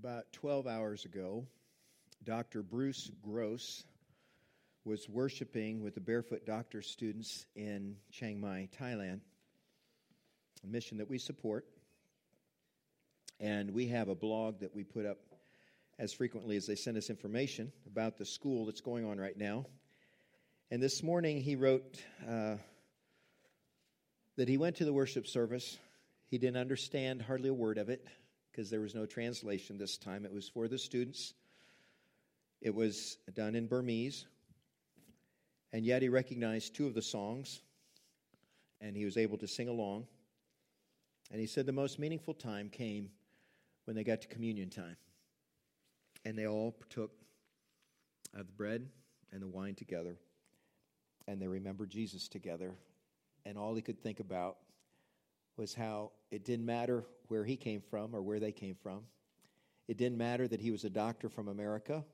About 12 hours ago, Dr. Bruce Gross was worshiping with the Barefoot Doctor students in Chiang Mai, Thailand, a mission that we support. And we have a blog that we put up as frequently as they send us information about the school that's going on right now. And this morning he wrote uh, that he went to the worship service. He didn't understand hardly a word of it because there was no translation this time. It was for the students, it was done in Burmese. And yet he recognized two of the songs and he was able to sing along. And he said the most meaningful time came when they got to communion time. And they all partook of the bread and the wine together. And they remembered Jesus together. And all he could think about was how it didn't matter where he came from or where they came from. It didn't matter that he was a doctor from America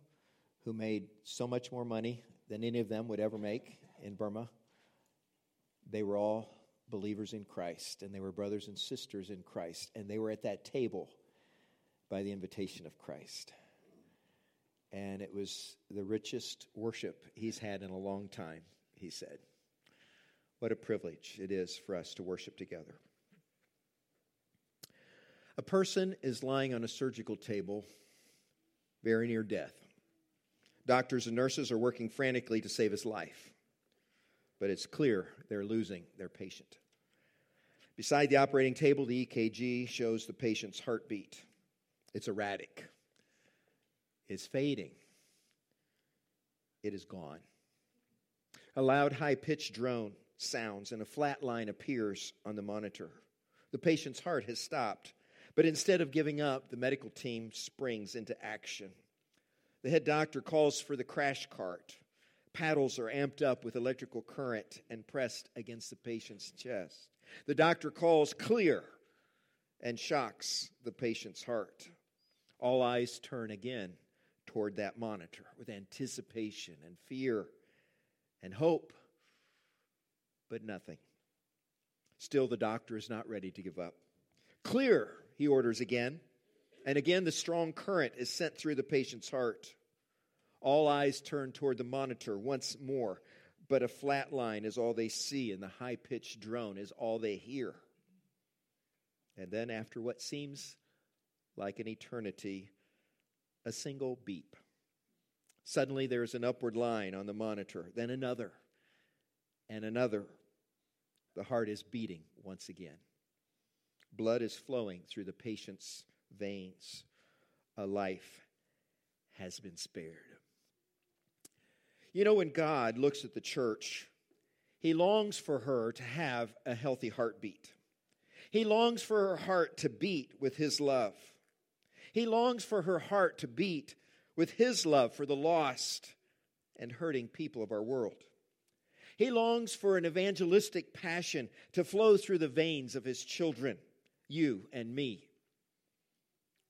who made so much more money than any of them would ever make in Burma. They were all believers in Christ, and they were brothers and sisters in Christ, and they were at that table by the invitation of Christ. And it was the richest worship he's had in a long time, he said. What a privilege it is for us to worship together. A person is lying on a surgical table very near death. Doctors and nurses are working frantically to save his life, but it's clear they're losing their patient. Beside the operating table, the EKG shows the patient's heartbeat. It's erratic, it's fading, it is gone. A loud, high pitched drone sounds, and a flat line appears on the monitor. The patient's heart has stopped, but instead of giving up, the medical team springs into action. The head doctor calls for the crash cart. Paddles are amped up with electrical current and pressed against the patient's chest. The doctor calls clear and shocks the patient's heart. All eyes turn again toward that monitor with anticipation and fear and hope, but nothing. Still, the doctor is not ready to give up. Clear, he orders again. And again, the strong current is sent through the patient's heart. All eyes turn toward the monitor once more, but a flat line is all they see, and the high pitched drone is all they hear. And then, after what seems like an eternity, a single beep. Suddenly, there's an upward line on the monitor, then another, and another. The heart is beating once again. Blood is flowing through the patient's veins. A life has been spared. You know, when God looks at the church, he longs for her to have a healthy heartbeat. He longs for her heart to beat with his love. He longs for her heart to beat with his love for the lost and hurting people of our world. He longs for an evangelistic passion to flow through the veins of his children, you and me.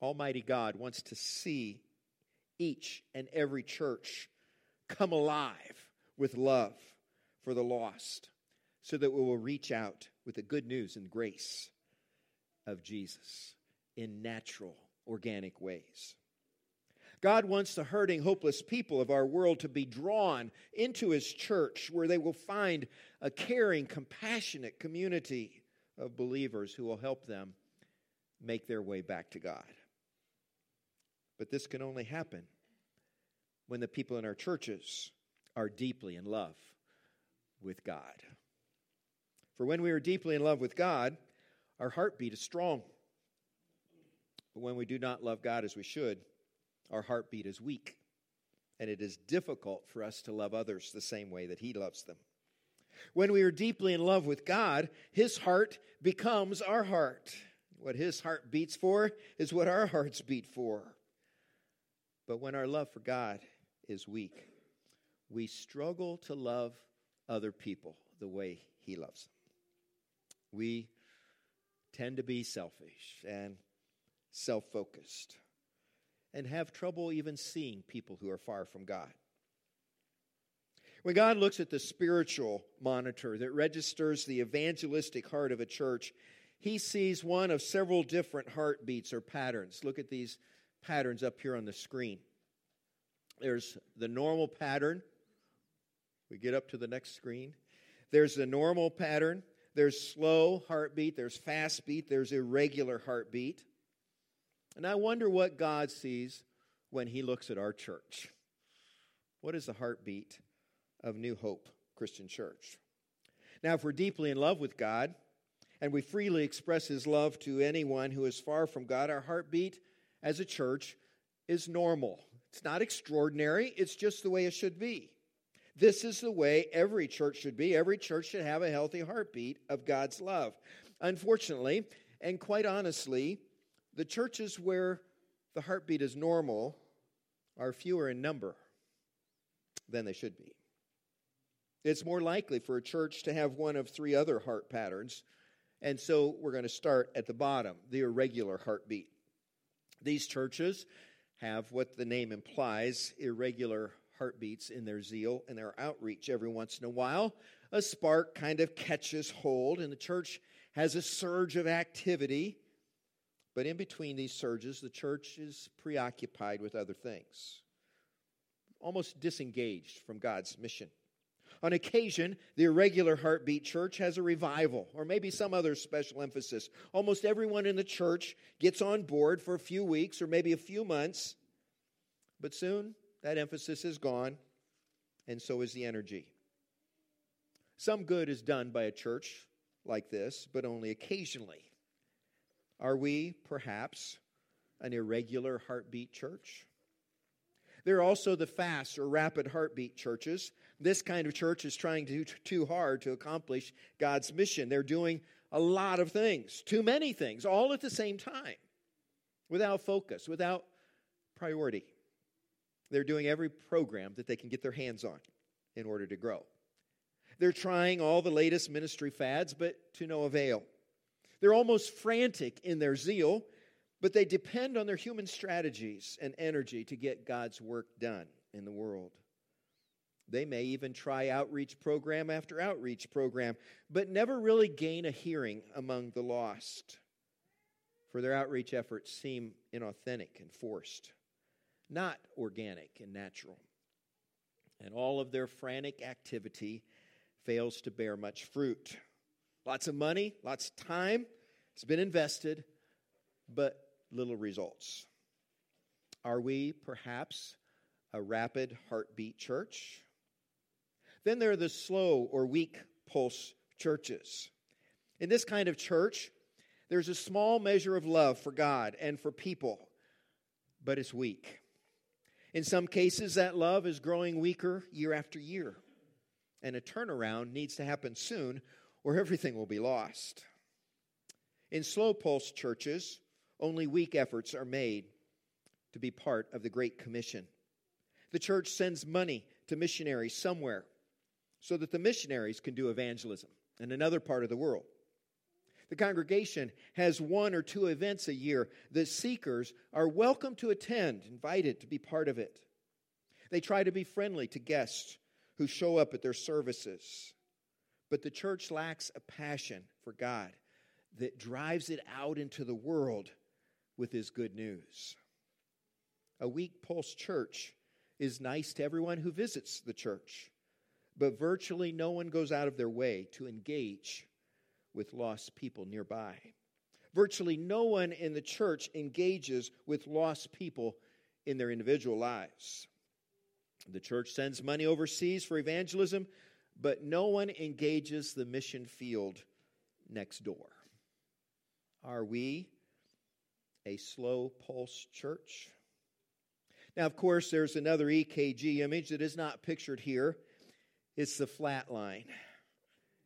Almighty God wants to see each and every church come alive with love for the lost so that we will reach out with the good news and grace of Jesus in natural, organic ways. God wants the hurting, hopeless people of our world to be drawn into His church where they will find a caring, compassionate community of believers who will help them make their way back to God. But this can only happen when the people in our churches are deeply in love with God. For when we are deeply in love with God, our heartbeat is strong. But when we do not love God as we should, our heartbeat is weak. And it is difficult for us to love others the same way that He loves them. When we are deeply in love with God, His heart becomes our heart. What His heart beats for is what our hearts beat for. But when our love for God is weak, we struggle to love other people the way He loves them. We tend to be selfish and self focused and have trouble even seeing people who are far from God. When God looks at the spiritual monitor that registers the evangelistic heart of a church, he sees one of several different heartbeats or patterns. Look at these patterns up here on the screen. There's the normal pattern. We get up to the next screen. There's the normal pattern. There's slow heartbeat. There's fast beat. There's irregular heartbeat. And I wonder what God sees when He looks at our church. What is the heartbeat of New Hope Christian Church? Now, if we're deeply in love with God and we freely express His love to anyone who is far from God, our heartbeat as a church is normal. It's not extraordinary, it's just the way it should be. This is the way every church should be. Every church should have a healthy heartbeat of God's love. Unfortunately, and quite honestly, the churches where the heartbeat is normal are fewer in number than they should be. It's more likely for a church to have one of three other heart patterns. And so we're going to start at the bottom the irregular heartbeat. These churches have what the name implies irregular heartbeats in their zeal and their outreach. Every once in a while, a spark kind of catches hold, and the church has a surge of activity. But in between these surges, the church is preoccupied with other things, almost disengaged from God's mission. On occasion, the irregular heartbeat church has a revival or maybe some other special emphasis. Almost everyone in the church gets on board for a few weeks or maybe a few months, but soon that emphasis is gone, and so is the energy. Some good is done by a church like this, but only occasionally. Are we, perhaps, an irregular heartbeat church? There are also the fast or rapid heartbeat churches. This kind of church is trying to do too hard to accomplish God's mission. They're doing a lot of things, too many things, all at the same time, without focus, without priority. They're doing every program that they can get their hands on in order to grow. They're trying all the latest ministry fads, but to no avail. They're almost frantic in their zeal, but they depend on their human strategies and energy to get God's work done in the world. They may even try outreach program after outreach program, but never really gain a hearing among the lost. For their outreach efforts seem inauthentic and forced not organic and natural. And all of their frantic activity fails to bear much fruit. Lots of money, lots of time has been invested, but little results. Are we perhaps a rapid heartbeat church? Then there are the slow or weak pulse churches. In this kind of church, there's a small measure of love for God and for people, but it's weak. In some cases, that love is growing weaker year after year. And a turnaround needs to happen soon, or everything will be lost. In slow pulse churches, only weak efforts are made to be part of the Great Commission. The church sends money to missionaries somewhere so that the missionaries can do evangelism in another part of the world. The congregation has one or two events a year that seekers are welcome to attend, invited to be part of it. They try to be friendly to guests who show up at their services. But the church lacks a passion for God that drives it out into the world with his good news. A weak pulse church is nice to everyone who visits the church, but virtually no one goes out of their way to engage with lost people nearby. Virtually no one in the church engages with lost people in their individual lives. The church sends money overseas for evangelism, but no one engages the mission field next door. Are we a slow pulse church? Now, of course, there's another EKG image that is not pictured here. It's the flat line.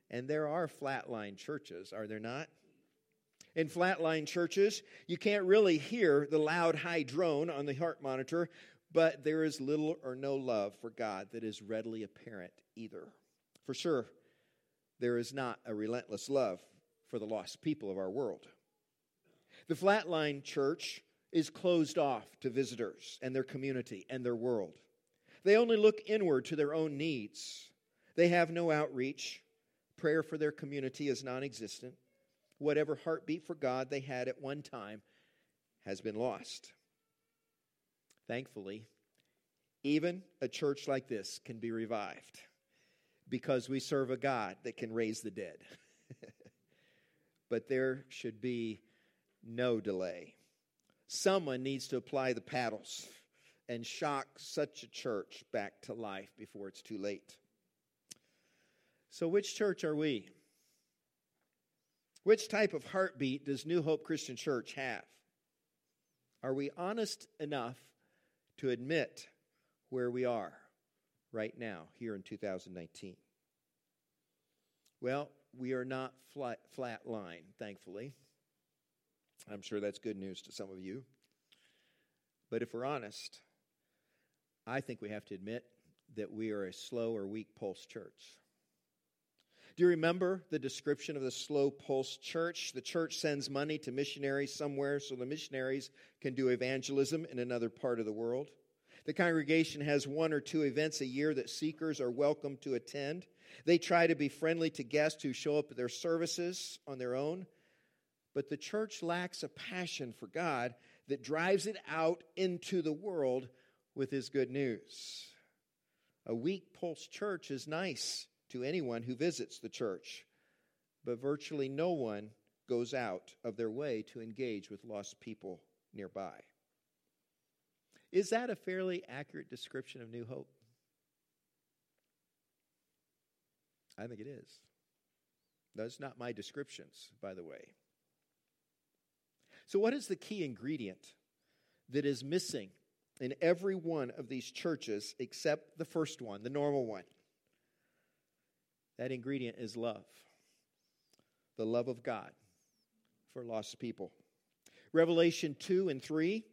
And there are flatline churches, are there not? In flatline churches, you can't really hear the loud high drone on the heart monitor, but there is little or no love for God that is readily apparent either. For sure, there is not a relentless love for the lost people of our world. The flatline church is closed off to visitors and their community and their world. They only look inward to their own needs. They have no outreach Prayer for their community is non existent. Whatever heartbeat for God they had at one time has been lost. Thankfully, even a church like this can be revived because we serve a God that can raise the dead. but there should be no delay. Someone needs to apply the paddles and shock such a church back to life before it's too late. So, which church are we? Which type of heartbeat does New Hope Christian Church have? Are we honest enough to admit where we are right now, here in 2019? Well, we are not flat, flat line, thankfully. I'm sure that's good news to some of you. But if we're honest, I think we have to admit that we are a slow or weak pulse church. Do you remember the description of the slow pulse church? The church sends money to missionaries somewhere so the missionaries can do evangelism in another part of the world. The congregation has one or two events a year that seekers are welcome to attend. They try to be friendly to guests who show up at their services on their own. But the church lacks a passion for God that drives it out into the world with his good news. A weak pulse church is nice to anyone who visits the church, but virtually no one goes out of their way to engage with lost people nearby. Is that a fairly accurate description of New Hope? I think it is. That's not my descriptions, by the way. So, what is the key ingredient that is missing in every one of these churches except the first one, the normal one? That ingredient is love. The love of God for lost people. Revelation 2 and 3,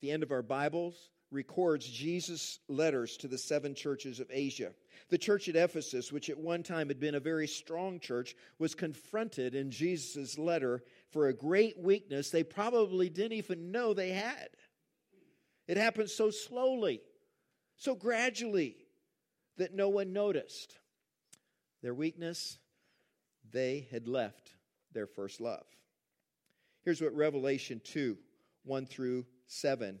the end of our Bibles, records Jesus' letters to the seven churches of Asia. The church at Ephesus, which at one time had been a very strong church, was confronted in Jesus' letter for a great weakness they probably didn't even know they had. It happened so slowly, so gradually, that no one noticed their weakness, they had left their first love. Here's what Revelation 2 1 through 7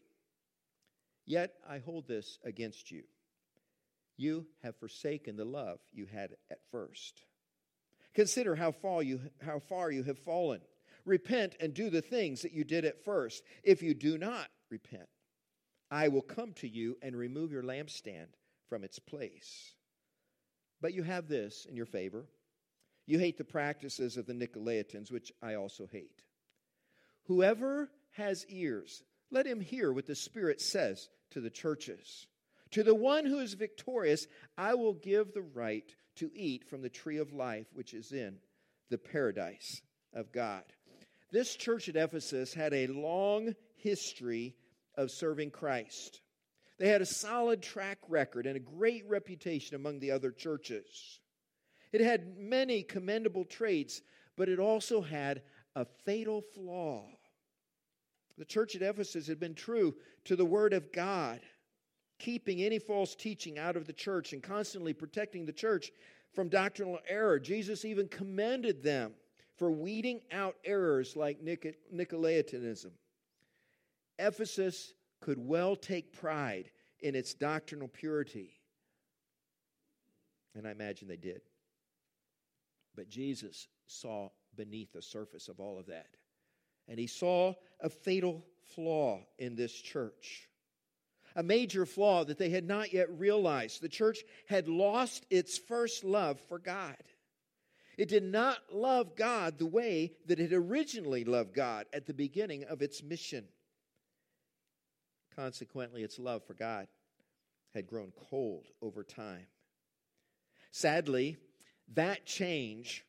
Yet I hold this against you. You have forsaken the love you had at first. Consider how far you, how far you have fallen. Repent and do the things that you did at first. If you do not repent, I will come to you and remove your lampstand from its place. But you have this in your favor. You hate the practices of the Nicolaitans, which I also hate. Whoever has ears, let him hear what the Spirit says to the churches. To the one who is victorious, I will give the right to eat from the tree of life, which is in the paradise of God. This church at Ephesus had a long history of serving Christ. They had a solid track record and a great reputation among the other churches. It had many commendable traits, but it also had a fatal flaw. The church at Ephesus had been true to the Word of God, keeping any false teaching out of the church and constantly protecting the church from doctrinal error. Jesus even commended them for weeding out errors like Nicolaitanism. Ephesus could well take pride in its doctrinal purity. And I imagine they did. But Jesus saw beneath the surface of all of that. And he saw a fatal flaw in this church. A major flaw that they had not yet realized. The church had lost its first love for God. It did not love God the way that it originally loved God at the beginning of its mission. Consequently, its love for God had grown cold over time. Sadly, that change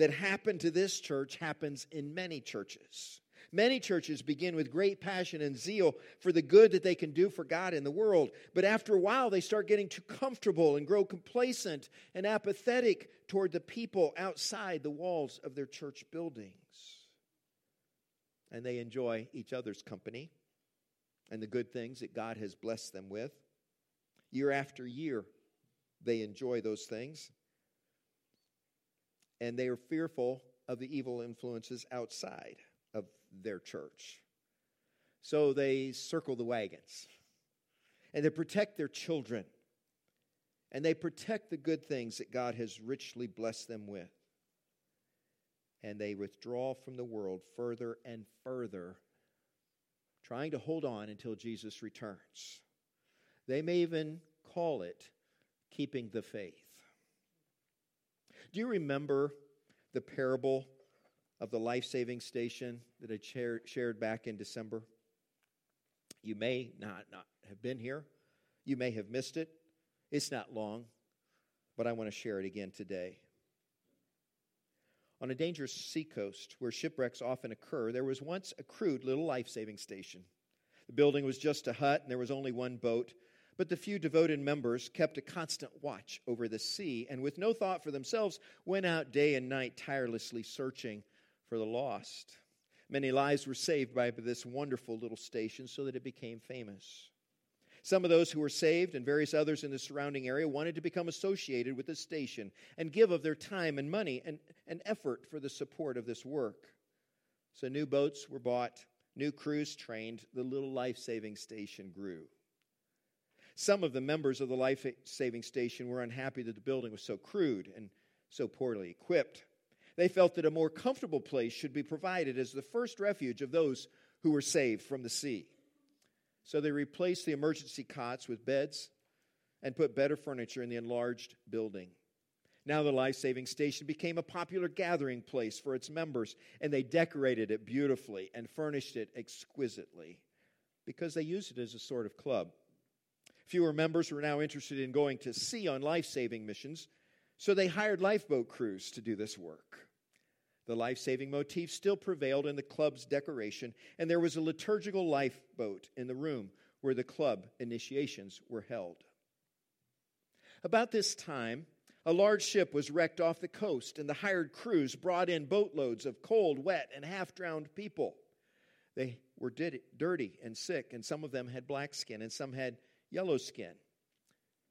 that happened to this church happens in many churches. Many churches begin with great passion and zeal for the good that they can do for God in the world, but after a while they start getting too comfortable and grow complacent and apathetic toward the people outside the walls of their church buildings. And they enjoy each other's company and the good things that God has blessed them with. Year after year, they enjoy those things. And they are fearful of the evil influences outside of their church. So they circle the wagons and they protect their children and they protect the good things that God has richly blessed them with. And they withdraw from the world further and further, trying to hold on until Jesus returns. They may even call it keeping the faith. Do you remember the parable of the life saving station that I shared back in December. You may not, not have been here, you may have missed it. It's not long, but I want to share it again today. On a dangerous seacoast where shipwrecks often occur, there was once a crude little life saving station. The building was just a hut, and there was only one boat. But the few devoted members kept a constant watch over the sea, and with no thought for themselves, went out day and night tirelessly searching for the lost. Many lives were saved by this wonderful little station so that it became famous. Some of those who were saved and various others in the surrounding area wanted to become associated with the station and give of their time and money and, and effort for the support of this work. So new boats were bought, new crews trained, the little life saving station grew. Some of the members of the life saving station were unhappy that the building was so crude and so poorly equipped. They felt that a more comfortable place should be provided as the first refuge of those who were saved from the sea. So they replaced the emergency cots with beds and put better furniture in the enlarged building. Now, the life saving station became a popular gathering place for its members, and they decorated it beautifully and furnished it exquisitely because they used it as a sort of club. Fewer members were now interested in going to sea on life saving missions, so they hired lifeboat crews to do this work. The life saving motif still prevailed in the club's decoration, and there was a liturgical lifeboat in the room where the club initiations were held. About this time, a large ship was wrecked off the coast, and the hired crews brought in boatloads of cold, wet, and half drowned people. They were dirty and sick, and some of them had black skin, and some had yellow skin.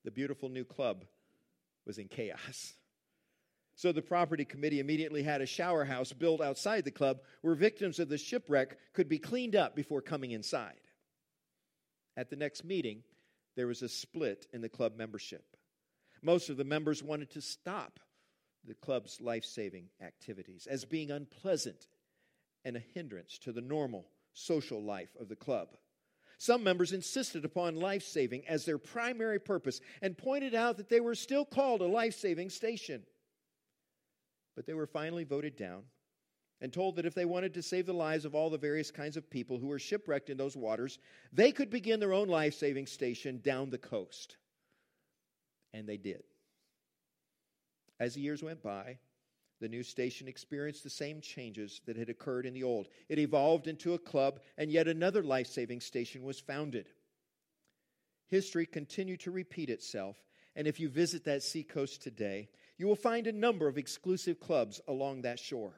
The beautiful new club was in chaos. So the property committee immediately had a shower house built outside the club where victims of the shipwreck could be cleaned up before coming inside. At the next meeting, there was a split in the club membership. Most of the members wanted to stop the club's life saving activities as being unpleasant and a hindrance to the normal social life of the club. Some members insisted upon life saving as their primary purpose and pointed out that they were still called a life saving station but they were finally voted down and told that if they wanted to save the lives of all the various kinds of people who were shipwrecked in those waters, they could begin their own life saving station down the coast. And they did. As the years went by, the new station experienced the same changes that had occurred in the old. It evolved into a club, and yet another life saving station was founded. History continued to repeat itself, and if you visit that seacoast today, you will find a number of exclusive clubs along that shore.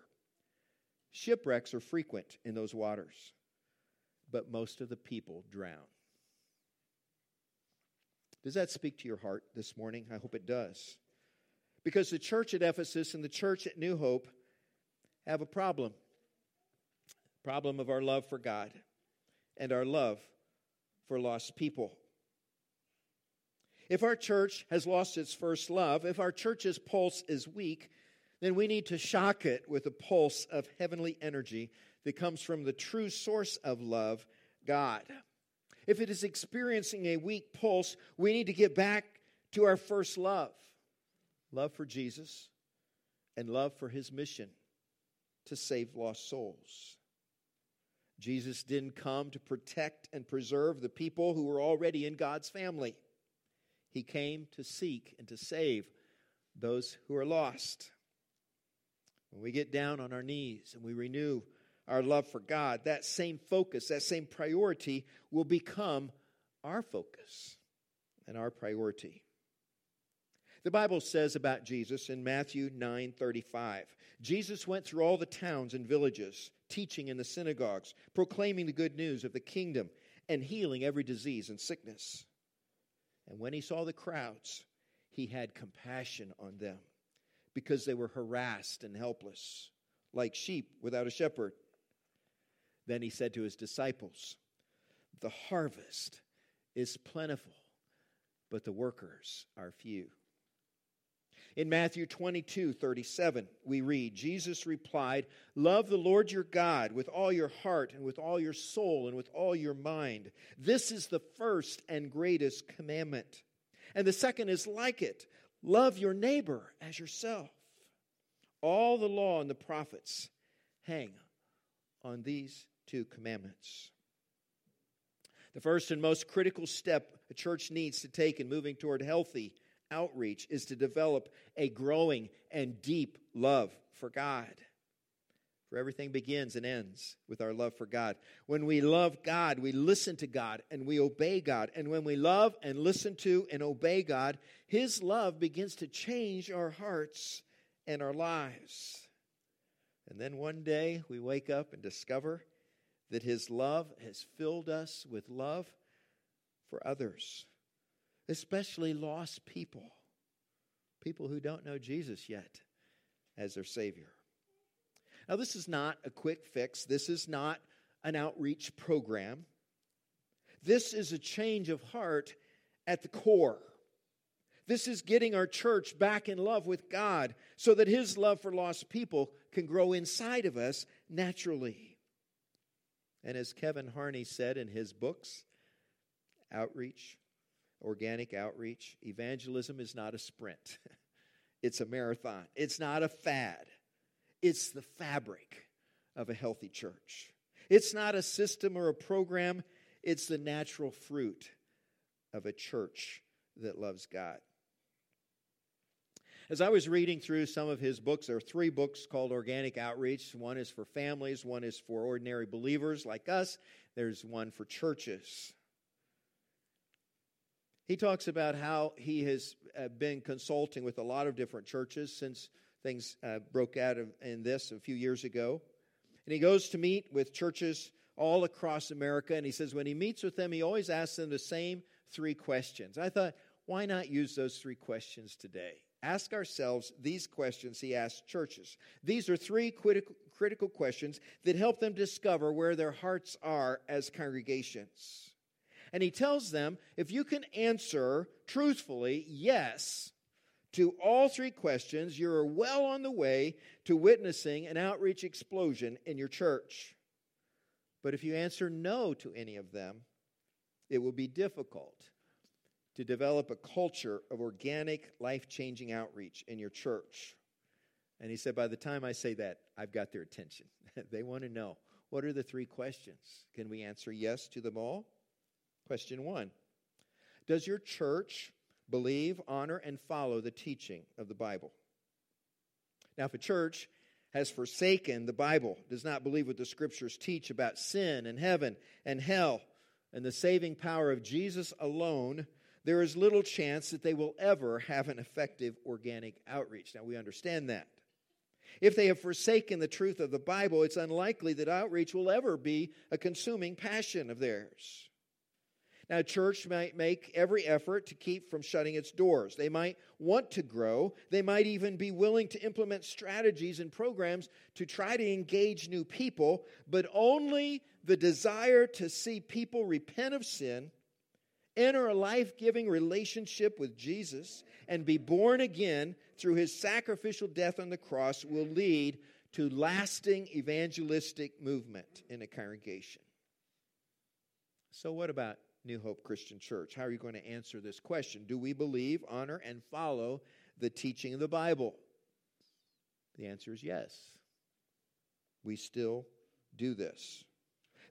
Shipwrecks are frequent in those waters, but most of the people drown. Does that speak to your heart this morning? I hope it does. Because the church at Ephesus and the church at New Hope have a problem problem of our love for God and our love for lost people. If our church has lost its first love, if our church's pulse is weak, then we need to shock it with a pulse of heavenly energy that comes from the true source of love, God. If it is experiencing a weak pulse, we need to get back to our first love love for Jesus and love for his mission to save lost souls. Jesus didn't come to protect and preserve the people who were already in God's family. He came to seek and to save those who are lost. When we get down on our knees and we renew our love for God, that same focus, that same priority will become our focus and our priority. The Bible says about Jesus in Matthew 9:35, Jesus went through all the towns and villages, teaching in the synagogues, proclaiming the good news of the kingdom and healing every disease and sickness. And when he saw the crowds, he had compassion on them because they were harassed and helpless, like sheep without a shepherd. Then he said to his disciples, The harvest is plentiful, but the workers are few. In Matthew 22 37, we read, Jesus replied, Love the Lord your God with all your heart and with all your soul and with all your mind. This is the first and greatest commandment. And the second is like it love your neighbor as yourself. All the law and the prophets hang on these two commandments. The first and most critical step a church needs to take in moving toward healthy outreach is to develop a growing and deep love for God. For everything begins and ends with our love for God. When we love God, we listen to God and we obey God. And when we love and listen to and obey God, His love begins to change our hearts and our lives. And then one day we wake up and discover that His love has filled us with love for others especially lost people, people who don't know Jesus yet as their Savior. Now, this is not a quick fix, this is not an outreach program. This is a change of heart at the core. This is getting our church back in love with God so that His love for lost people can grow inside of us naturally. And as Kevin Harney said in his books, Outreach, organic outreach. Evangelism is not a sprint, it's a marathon. It's not a fad, it's the fabric of a healthy church. It's not a system or a program, it's the natural fruit of a church that loves God. As I was reading through some of his books, there are three books called Organic Outreach. One is for families, one is for ordinary believers like us, there's one for churches. He talks about how he has uh, been consulting with a lot of different churches since things uh, broke out in this a few years ago. And he goes to meet with churches all across America. And he says when he meets with them, he always asks them the same three questions. I thought, why not use those three questions today? Ask ourselves these questions he asks churches. These are three critical, critical questions that help them discover where their hearts are as congregations. And he tells them if you can answer truthfully yes to all three questions, you're well on the way to witnessing an outreach explosion in your church. But if you answer no to any of them, it will be difficult to develop a culture of organic, life changing outreach in your church. And he said, By the time I say that, I've got their attention. they want to know what are the three questions? Can we answer yes to them all? Question one Does your church believe, honor, and follow the teaching of the Bible? Now, if a church has forsaken the Bible, does not believe what the scriptures teach about sin and heaven and hell and the saving power of Jesus alone, there is little chance that they will ever have an effective organic outreach. Now, we understand that. If they have forsaken the truth of the Bible, it's unlikely that outreach will ever be a consuming passion of theirs. Now, a church might make every effort to keep from shutting its doors. They might want to grow. They might even be willing to implement strategies and programs to try to engage new people, but only the desire to see people repent of sin, enter a life giving relationship with Jesus, and be born again through his sacrificial death on the cross will lead to lasting evangelistic movement in a congregation. So, what about New Hope Christian Church? How are you going to answer this question? Do we believe, honor, and follow the teaching of the Bible? The answer is yes. We still do this.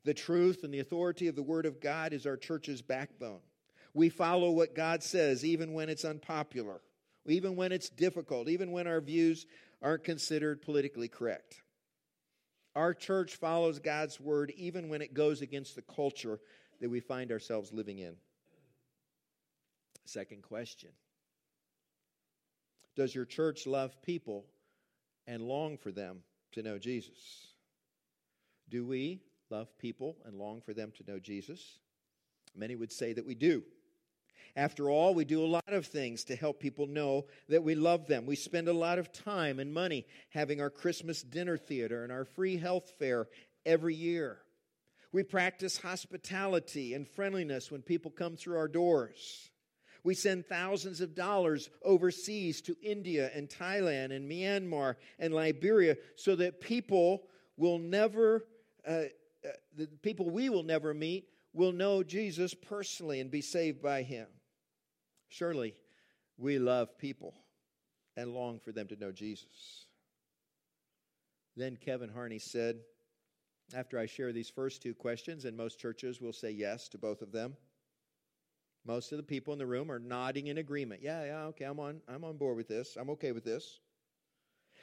The truth and the authority of the Word of God is our church's backbone. We follow what God says, even when it's unpopular, even when it's difficult, even when our views aren't considered politically correct. Our church follows God's word even when it goes against the culture that we find ourselves living in. Second question Does your church love people and long for them to know Jesus? Do we love people and long for them to know Jesus? Many would say that we do. After all, we do a lot of things to help people know that we love them. We spend a lot of time and money having our Christmas dinner theater and our free health fair every year. We practice hospitality and friendliness when people come through our doors. We send thousands of dollars overseas to India and Thailand and Myanmar and Liberia so that people will never, uh, uh, the people we will never meet will know Jesus personally and be saved by him. Surely we love people and long for them to know Jesus. Then Kevin Harney said, after I share these first two questions, and most churches will say yes to both of them. Most of the people in the room are nodding in agreement. Yeah, yeah, okay, I'm on I'm on board with this. I'm okay with this.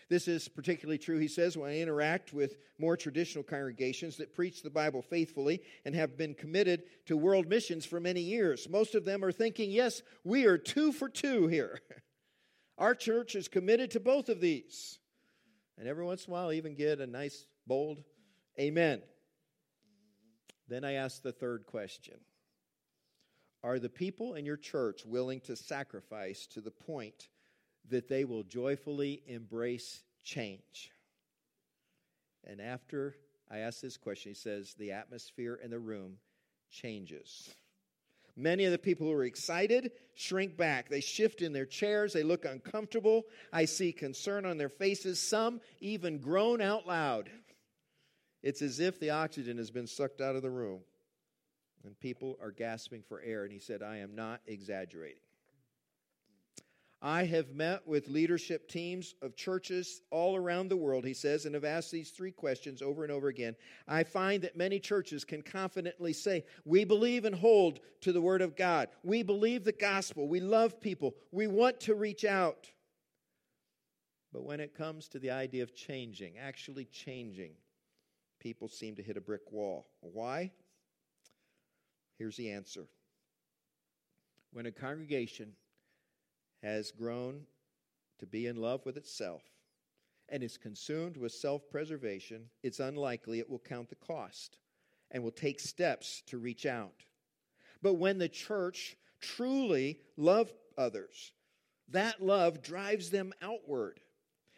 This is particularly true, he says, when I interact with more traditional congregations that preach the Bible faithfully and have been committed to world missions for many years. Most of them are thinking, yes, we are two for two here. Our church is committed to both of these. And every once in a while, I even get a nice, bold amen. Then I ask the third question Are the people in your church willing to sacrifice to the point that they will joyfully embrace change. And after I ask this question, he says, the atmosphere in the room changes. Many of the people who are excited shrink back. They shift in their chairs. They look uncomfortable. I see concern on their faces. Some even groan out loud. It's as if the oxygen has been sucked out of the room and people are gasping for air. And he said, I am not exaggerating. I have met with leadership teams of churches all around the world, he says, and have asked these three questions over and over again. I find that many churches can confidently say, We believe and hold to the Word of God. We believe the gospel. We love people. We want to reach out. But when it comes to the idea of changing, actually changing, people seem to hit a brick wall. Why? Here's the answer. When a congregation has grown to be in love with itself and is consumed with self preservation, it's unlikely it will count the cost and will take steps to reach out. But when the church truly love others, that love drives them outward.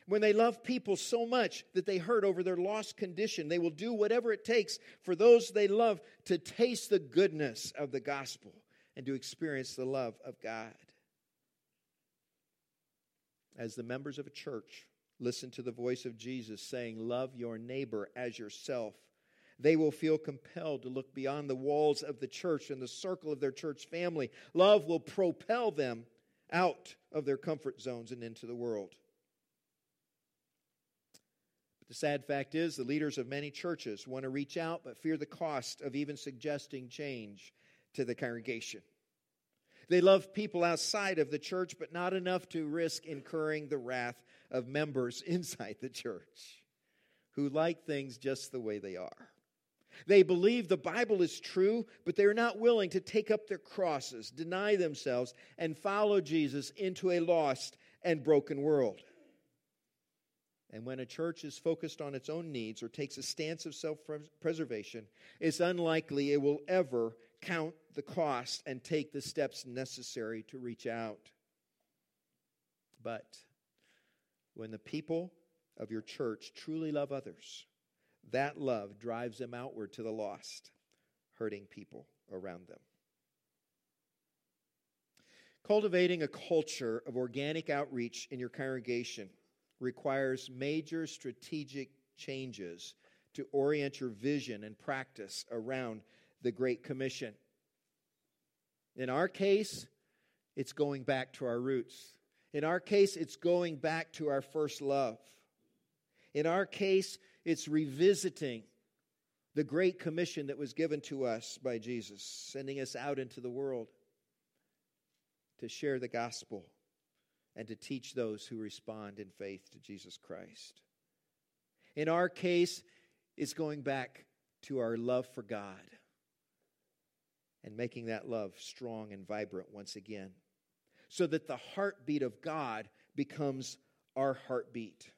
When they love people so much that they hurt over their lost condition, they will do whatever it takes for those they love to taste the goodness of the gospel and to experience the love of God as the members of a church listen to the voice of Jesus saying, Love your neighbor as yourself, they will feel compelled to look beyond the walls of the church and the circle of their church family. Love will propel them out of their comfort zones and into the world. The sad fact is, the leaders of many churches want to reach out but fear the cost of even suggesting change to the congregation. They love people outside of the church, but not enough to risk incurring the wrath of members inside the church who like things just the way they are. They believe the Bible is true, but they're not willing to take up their crosses, deny themselves, and follow Jesus into a lost and broken world. And when a church is focused on its own needs or takes a stance of self preservation, it's unlikely it will ever count the cost and take the steps necessary to reach out. But when the people of your church truly love others, that love drives them outward to the lost, hurting people around them. Cultivating a culture of organic outreach in your congregation requires major strategic changes to orient your vision and practice around the Great Commission. In our case, it's going back to our roots. In our case, it's going back to our first love. In our case, it's revisiting the great commission that was given to us by Jesus, sending us out into the world to share the gospel and to teach those who respond in faith to Jesus Christ. In our case, it's going back to our love for God and making that love strong and vibrant once again, so that the heartbeat of God becomes our heartbeat.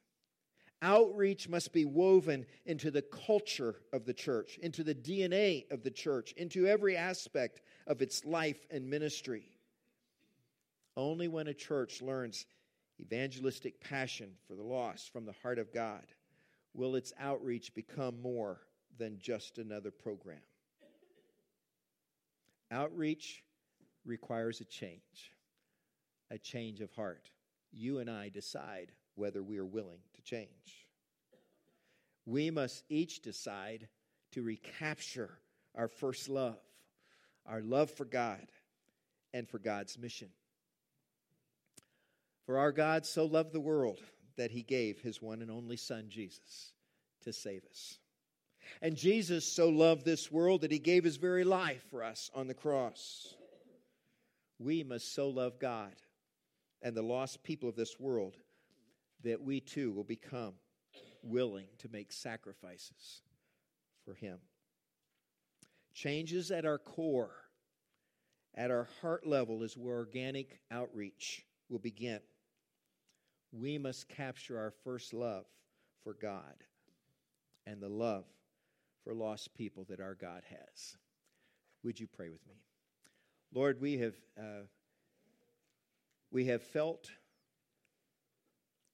Outreach must be woven into the culture of the church, into the DNA of the church, into every aspect of its life and ministry. Only when a church learns evangelistic passion for the lost from the heart of God will its outreach become more than just another program. Outreach requires a change, a change of heart. You and I decide whether we are willing to change. We must each decide to recapture our first love, our love for God and for God's mission. For our God so loved the world that he gave his one and only Son, Jesus, to save us. And Jesus so loved this world that he gave his very life for us on the cross. We must so love God and the lost people of this world that we too will become willing to make sacrifices for Him. Changes at our core, at our heart level, is where organic outreach will begin. We must capture our first love for God and the love for lost people that our God has. Would you pray with me? Lord, we have, uh, we have felt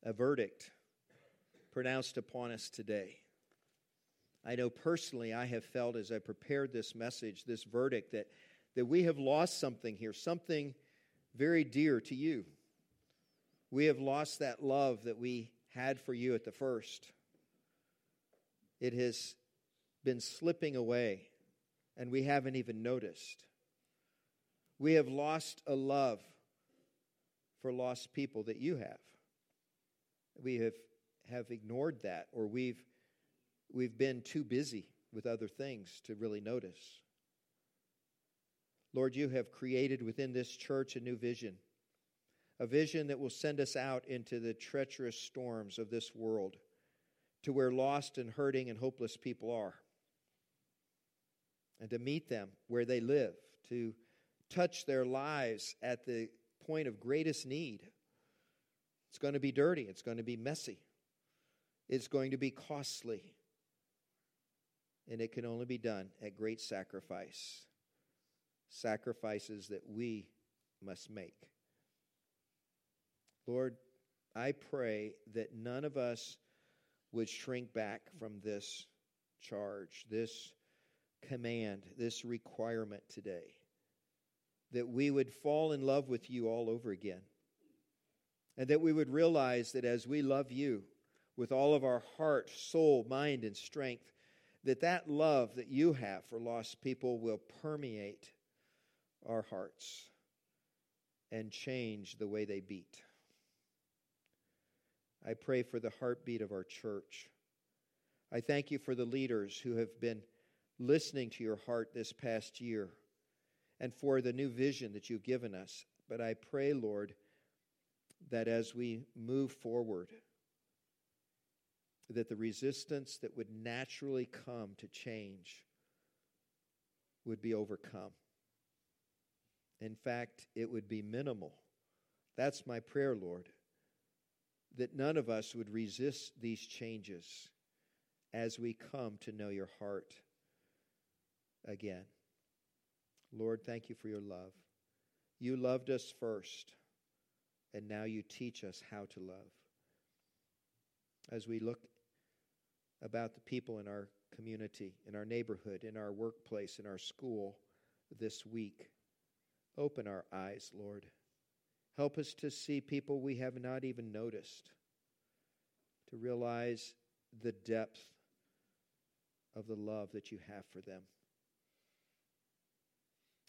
a verdict pronounced upon us today. I know personally I have felt as I prepared this message, this verdict, that, that we have lost something here, something very dear to you. We have lost that love that we had for you at the first. It has been slipping away, and we haven't even noticed. We have lost a love for lost people that you have we have, have ignored that or we've, we've been too busy with other things to really notice. Lord, you have created within this church a new vision, a vision that will send us out into the treacherous storms of this world to where lost and hurting and hopeless people are, and to meet them where they live, to touch their lives at the point of greatest need it's going to be dirty. It's going to be messy. It's going to be costly. And it can only be done at great sacrifice. Sacrifices that we must make. Lord, I pray that none of us would shrink back from this charge, this command, this requirement today. That we would fall in love with you all over again and that we would realize that as we love you with all of our heart, soul, mind, and strength, that that love that you have for lost people will permeate our hearts and change the way they beat. I pray for the heartbeat of our church. I thank you for the leaders who have been listening to your heart this past year and for the new vision that you've given us. But I pray, Lord, that as we move forward, that the resistance that would naturally come to change would be overcome. In fact, it would be minimal. That's my prayer, Lord, that none of us would resist these changes as we come to know your heart again. Lord, thank you for your love. You loved us first and now you teach us how to love. As we look about the people in our community, in our neighborhood, in our workplace, in our school this week, open our eyes, Lord. Help us to see people we have not even noticed, to realize the depth of the love that you have for them.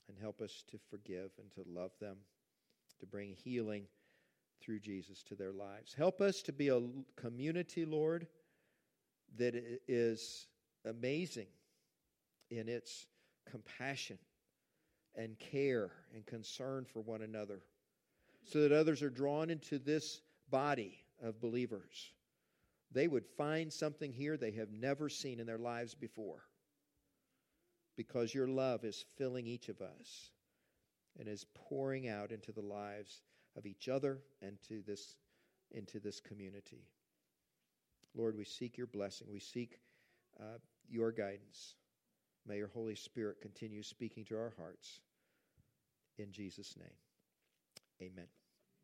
And help us to forgive and to love them, to bring healing through Jesus to their lives. Help us to be a community, Lord, that is amazing in its compassion and care and concern for one another, so that others are drawn into this body of believers they would find something here they have never seen in their lives before. Because your love is filling each of us and is pouring out into the lives of each other and to this, into this community. Lord, we seek your blessing. We seek uh, your guidance. May your Holy Spirit continue speaking to our hearts. In Jesus' name, amen.